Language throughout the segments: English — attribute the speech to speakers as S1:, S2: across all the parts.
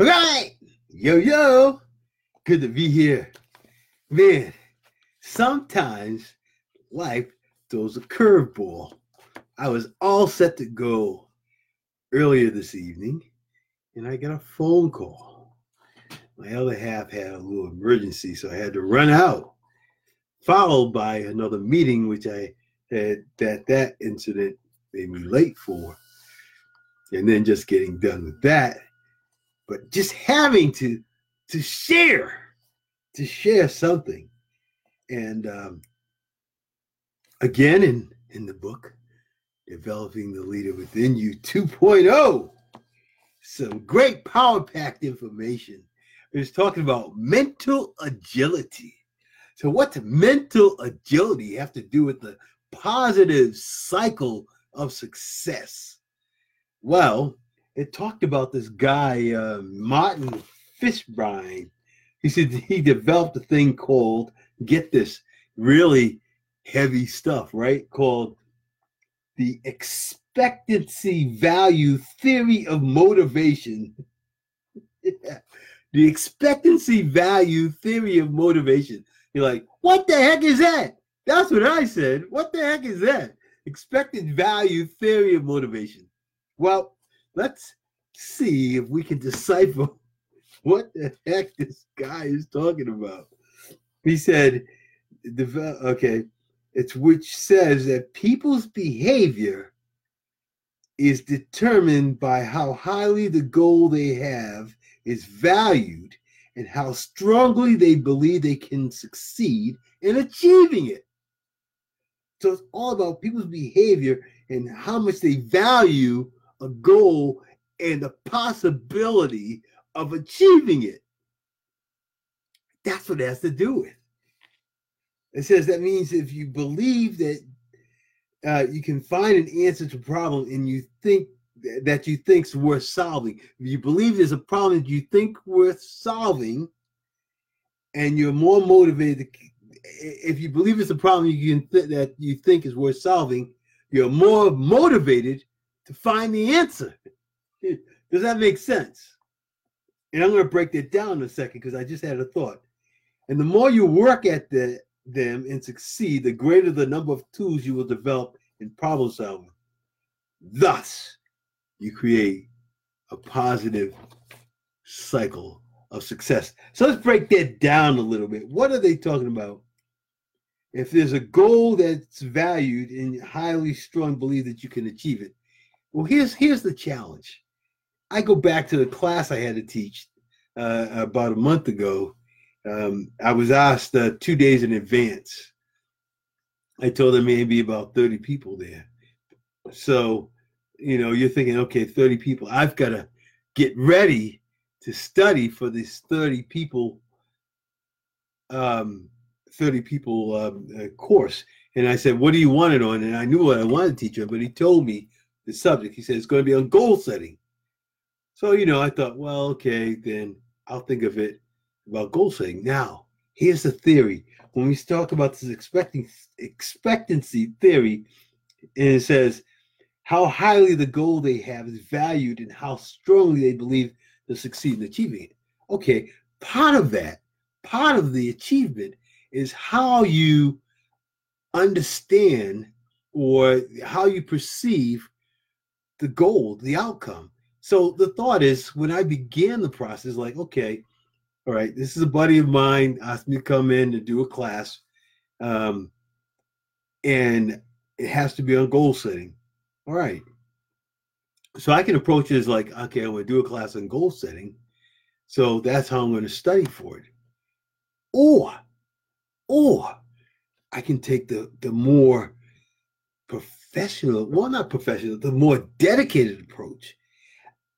S1: Right. Yo, yo. Good to be here. Man, sometimes life throws a curveball. I was all set to go earlier this evening, and I got a phone call. My other half had a little emergency, so I had to run out, followed by another meeting, which I had that that incident made me late for. And then just getting done with that but just having to to share to share something. And um, again in in the book developing the leader within you 2.0 some great power packed information. It's talking about mental agility. So what's mental agility have to do with the positive cycle of success? Well it talked about this guy, uh, Martin Fishbein. He said he developed a thing called, get this, really heavy stuff, right? Called the expectancy value theory of motivation. yeah. The expectancy value theory of motivation. You're like, what the heck is that? That's what I said. What the heck is that? Expected value theory of motivation. Well, let's see if we can decipher what the heck this guy is talking about. He said, okay, it's which says that people's behavior is determined by how highly the goal they have is valued and how strongly they believe they can succeed in achieving it. So it's all about people's behavior and how much they value a goal and the possibility of achieving it. That's what it has to do with. It says that means if you believe that uh, you can find an answer to a problem and you think that you think's worth solving, if you believe there's a problem that you think worth solving, and you're more motivated, if you believe it's a problem you th- that you think is worth solving, you're more motivated to find the answer. Does that make sense? And I'm going to break that down in a second because I just had a thought. And the more you work at the, them and succeed, the greater the number of tools you will develop in problem solving. Thus, you create a positive cycle of success. So let's break that down a little bit. What are they talking about? If there's a goal that's valued and highly strong belief that you can achieve it, well, here's here's the challenge. I go back to the class I had to teach uh, about a month ago. Um, I was asked uh, two days in advance. I told them maybe about 30 people there. So, you know, you're thinking, okay, 30 people. I've got to get ready to study for this 30 people, um, 30 people um, uh, course. And I said, what do you want it on? And I knew what I wanted to teach him, but he told me the subject. He said it's going to be on goal setting. So, you know, I thought, well, okay, then I'll think of it about goal setting. Now, here's the theory. When we talk about this expecting expectancy theory, and it says how highly the goal they have is valued and how strongly they believe to succeed in achieving it. Okay, part of that, part of the achievement is how you understand or how you perceive the goal, the outcome. So the thought is when I began the process, like, okay, all right, this is a buddy of mine asked me to come in and do a class. Um, and it has to be on goal setting. All right. So I can approach it as like, okay, I'm going to do a class on goal setting. So that's how I'm going to study for it. Or, or I can take the the more professional, well, not professional, the more dedicated approach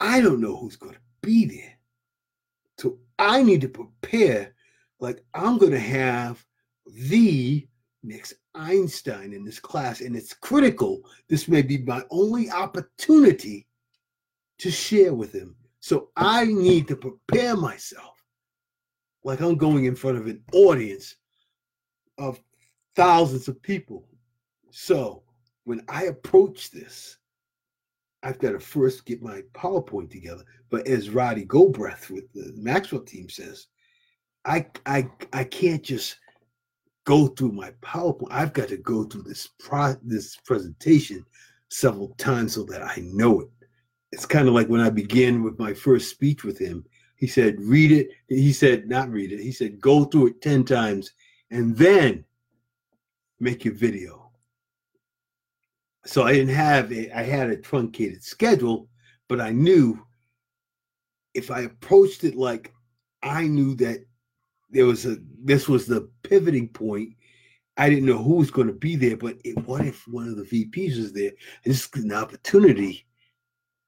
S1: I don't know who's going to be there. So I need to prepare like I'm going to have the next Einstein in this class, and it's critical. This may be my only opportunity to share with him. So I need to prepare myself like I'm going in front of an audience of thousands of people. So when I approach this, I've got to first get my PowerPoint together. But as Roddy Galbraith with the Maxwell team says, I I I can't just go through my PowerPoint. I've got to go through this pro this presentation several times so that I know it. It's kind of like when I began with my first speech with him. He said, read it. He said, not read it. He said, go through it 10 times and then make your video. So I didn't have a, I had a truncated schedule, but I knew if I approached it like I knew that there was a this was the pivoting point. I didn't know who was going to be there, but it, what if one of the VPs was there? And this is an opportunity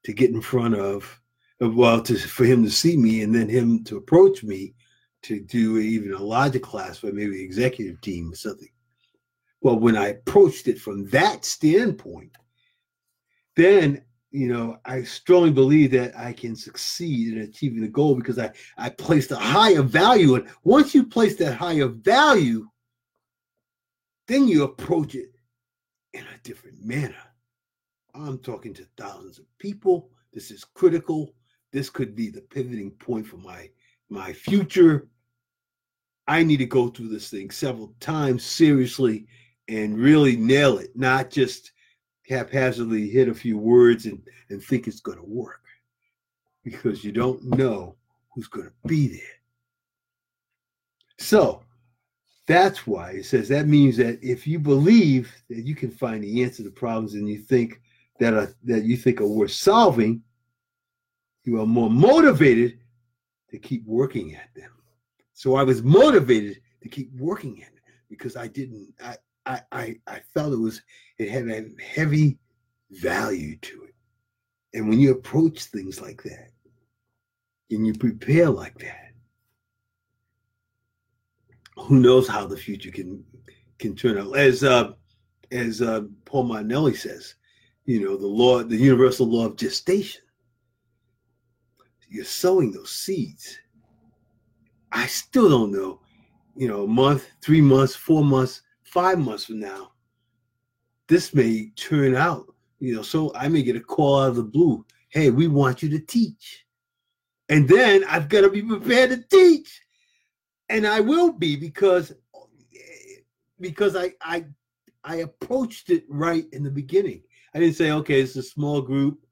S1: to get in front of, well, to for him to see me and then him to approach me to do even a larger class for maybe executive team or something. Well, when I approached it from that standpoint, then you know, I strongly believe that I can succeed in achieving the goal because I, I placed a higher value. And once you place that higher value, then you approach it in a different manner. I'm talking to thousands of people. This is critical. This could be the pivoting point for my my future. I need to go through this thing several times seriously and really nail it, not just haphazardly hit a few words and, and think it's going to work because you don't know who's going to be there. So that's why it says that means that if you believe that you can find the answer to problems and you think that are, that you think are worth solving, you are more motivated to keep working at them. So I was motivated to keep working at it because I didn't I I I, I felt it was it had a heavy value to it. And when you approach things like that, and you prepare like that, who knows how the future can can turn out? As uh, as uh, Paul Martinelli says, you know, the law, the universal law of gestation. You're sowing those seeds. I still don't know, you know, a month, three months, four months, five months from now, this may turn out, you know, so I may get a call out of the blue. Hey, we want you to teach. And then I've got to be prepared to teach. And I will be because because I I I approached it right in the beginning. I didn't say, okay, it's a small group,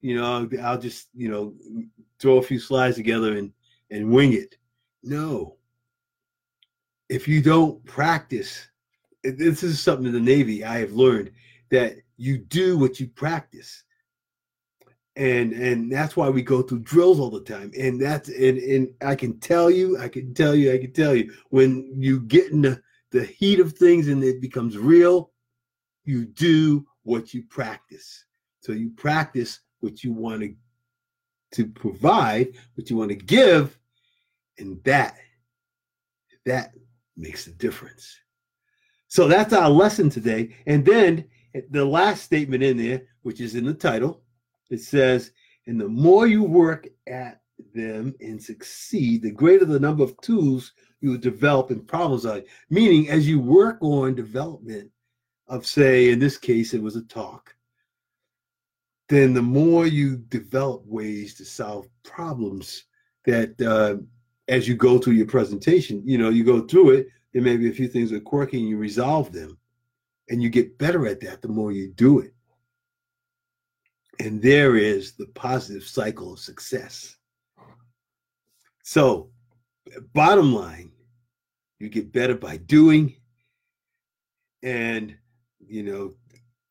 S1: you know, I'll, just, you know, throw a few slides together and and wing it. No. If you don't practice this is something in the Navy I have learned that you do what you practice. And and that's why we go through drills all the time. And that's and, and I can tell you, I can tell you, I can tell you, when you get in the, the heat of things and it becomes real, you do what you practice. So you practice what you want to to provide, what you want to give, and that that makes a difference. So that's our lesson today. And then the last statement in there, which is in the title, it says, and the more you work at them and succeed, the greater the number of tools you develop in problem solving. Meaning, as you work on development of, say, in this case, it was a talk, then the more you develop ways to solve problems that uh, as you go through your presentation, you know, you go through it, there may be a few things that are quirky and you resolve them and you get better at that the more you do it. And there is the positive cycle of success. So bottom line you get better by doing and you know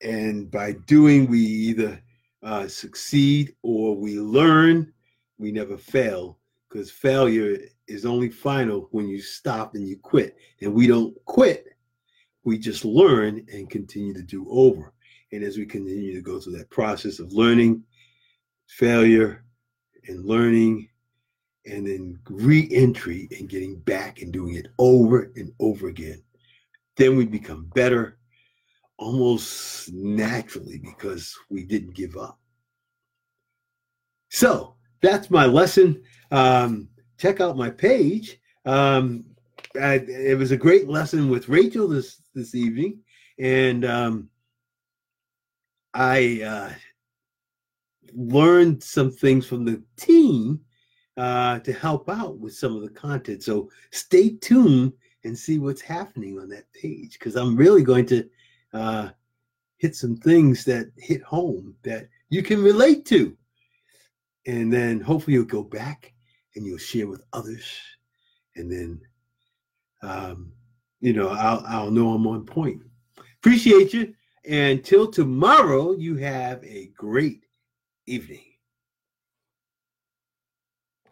S1: and by doing we either uh, succeed or we learn. We never fail because failure is only final when you stop and you quit. And we don't quit, we just learn and continue to do over. And as we continue to go through that process of learning, failure, and learning, and then re entry and getting back and doing it over and over again, then we become better almost naturally because we didn't give up. So that's my lesson. Um, check out my page. Um, I, it was a great lesson with Rachel this this evening, and um, I uh, learned some things from the team uh, to help out with some of the content. So stay tuned and see what's happening on that page because I'm really going to uh, hit some things that hit home that you can relate to. And then hopefully you'll go back and you'll share with others. And then, um, you know, I'll, I'll know I'm on point. Appreciate you. And till tomorrow, you have a great evening.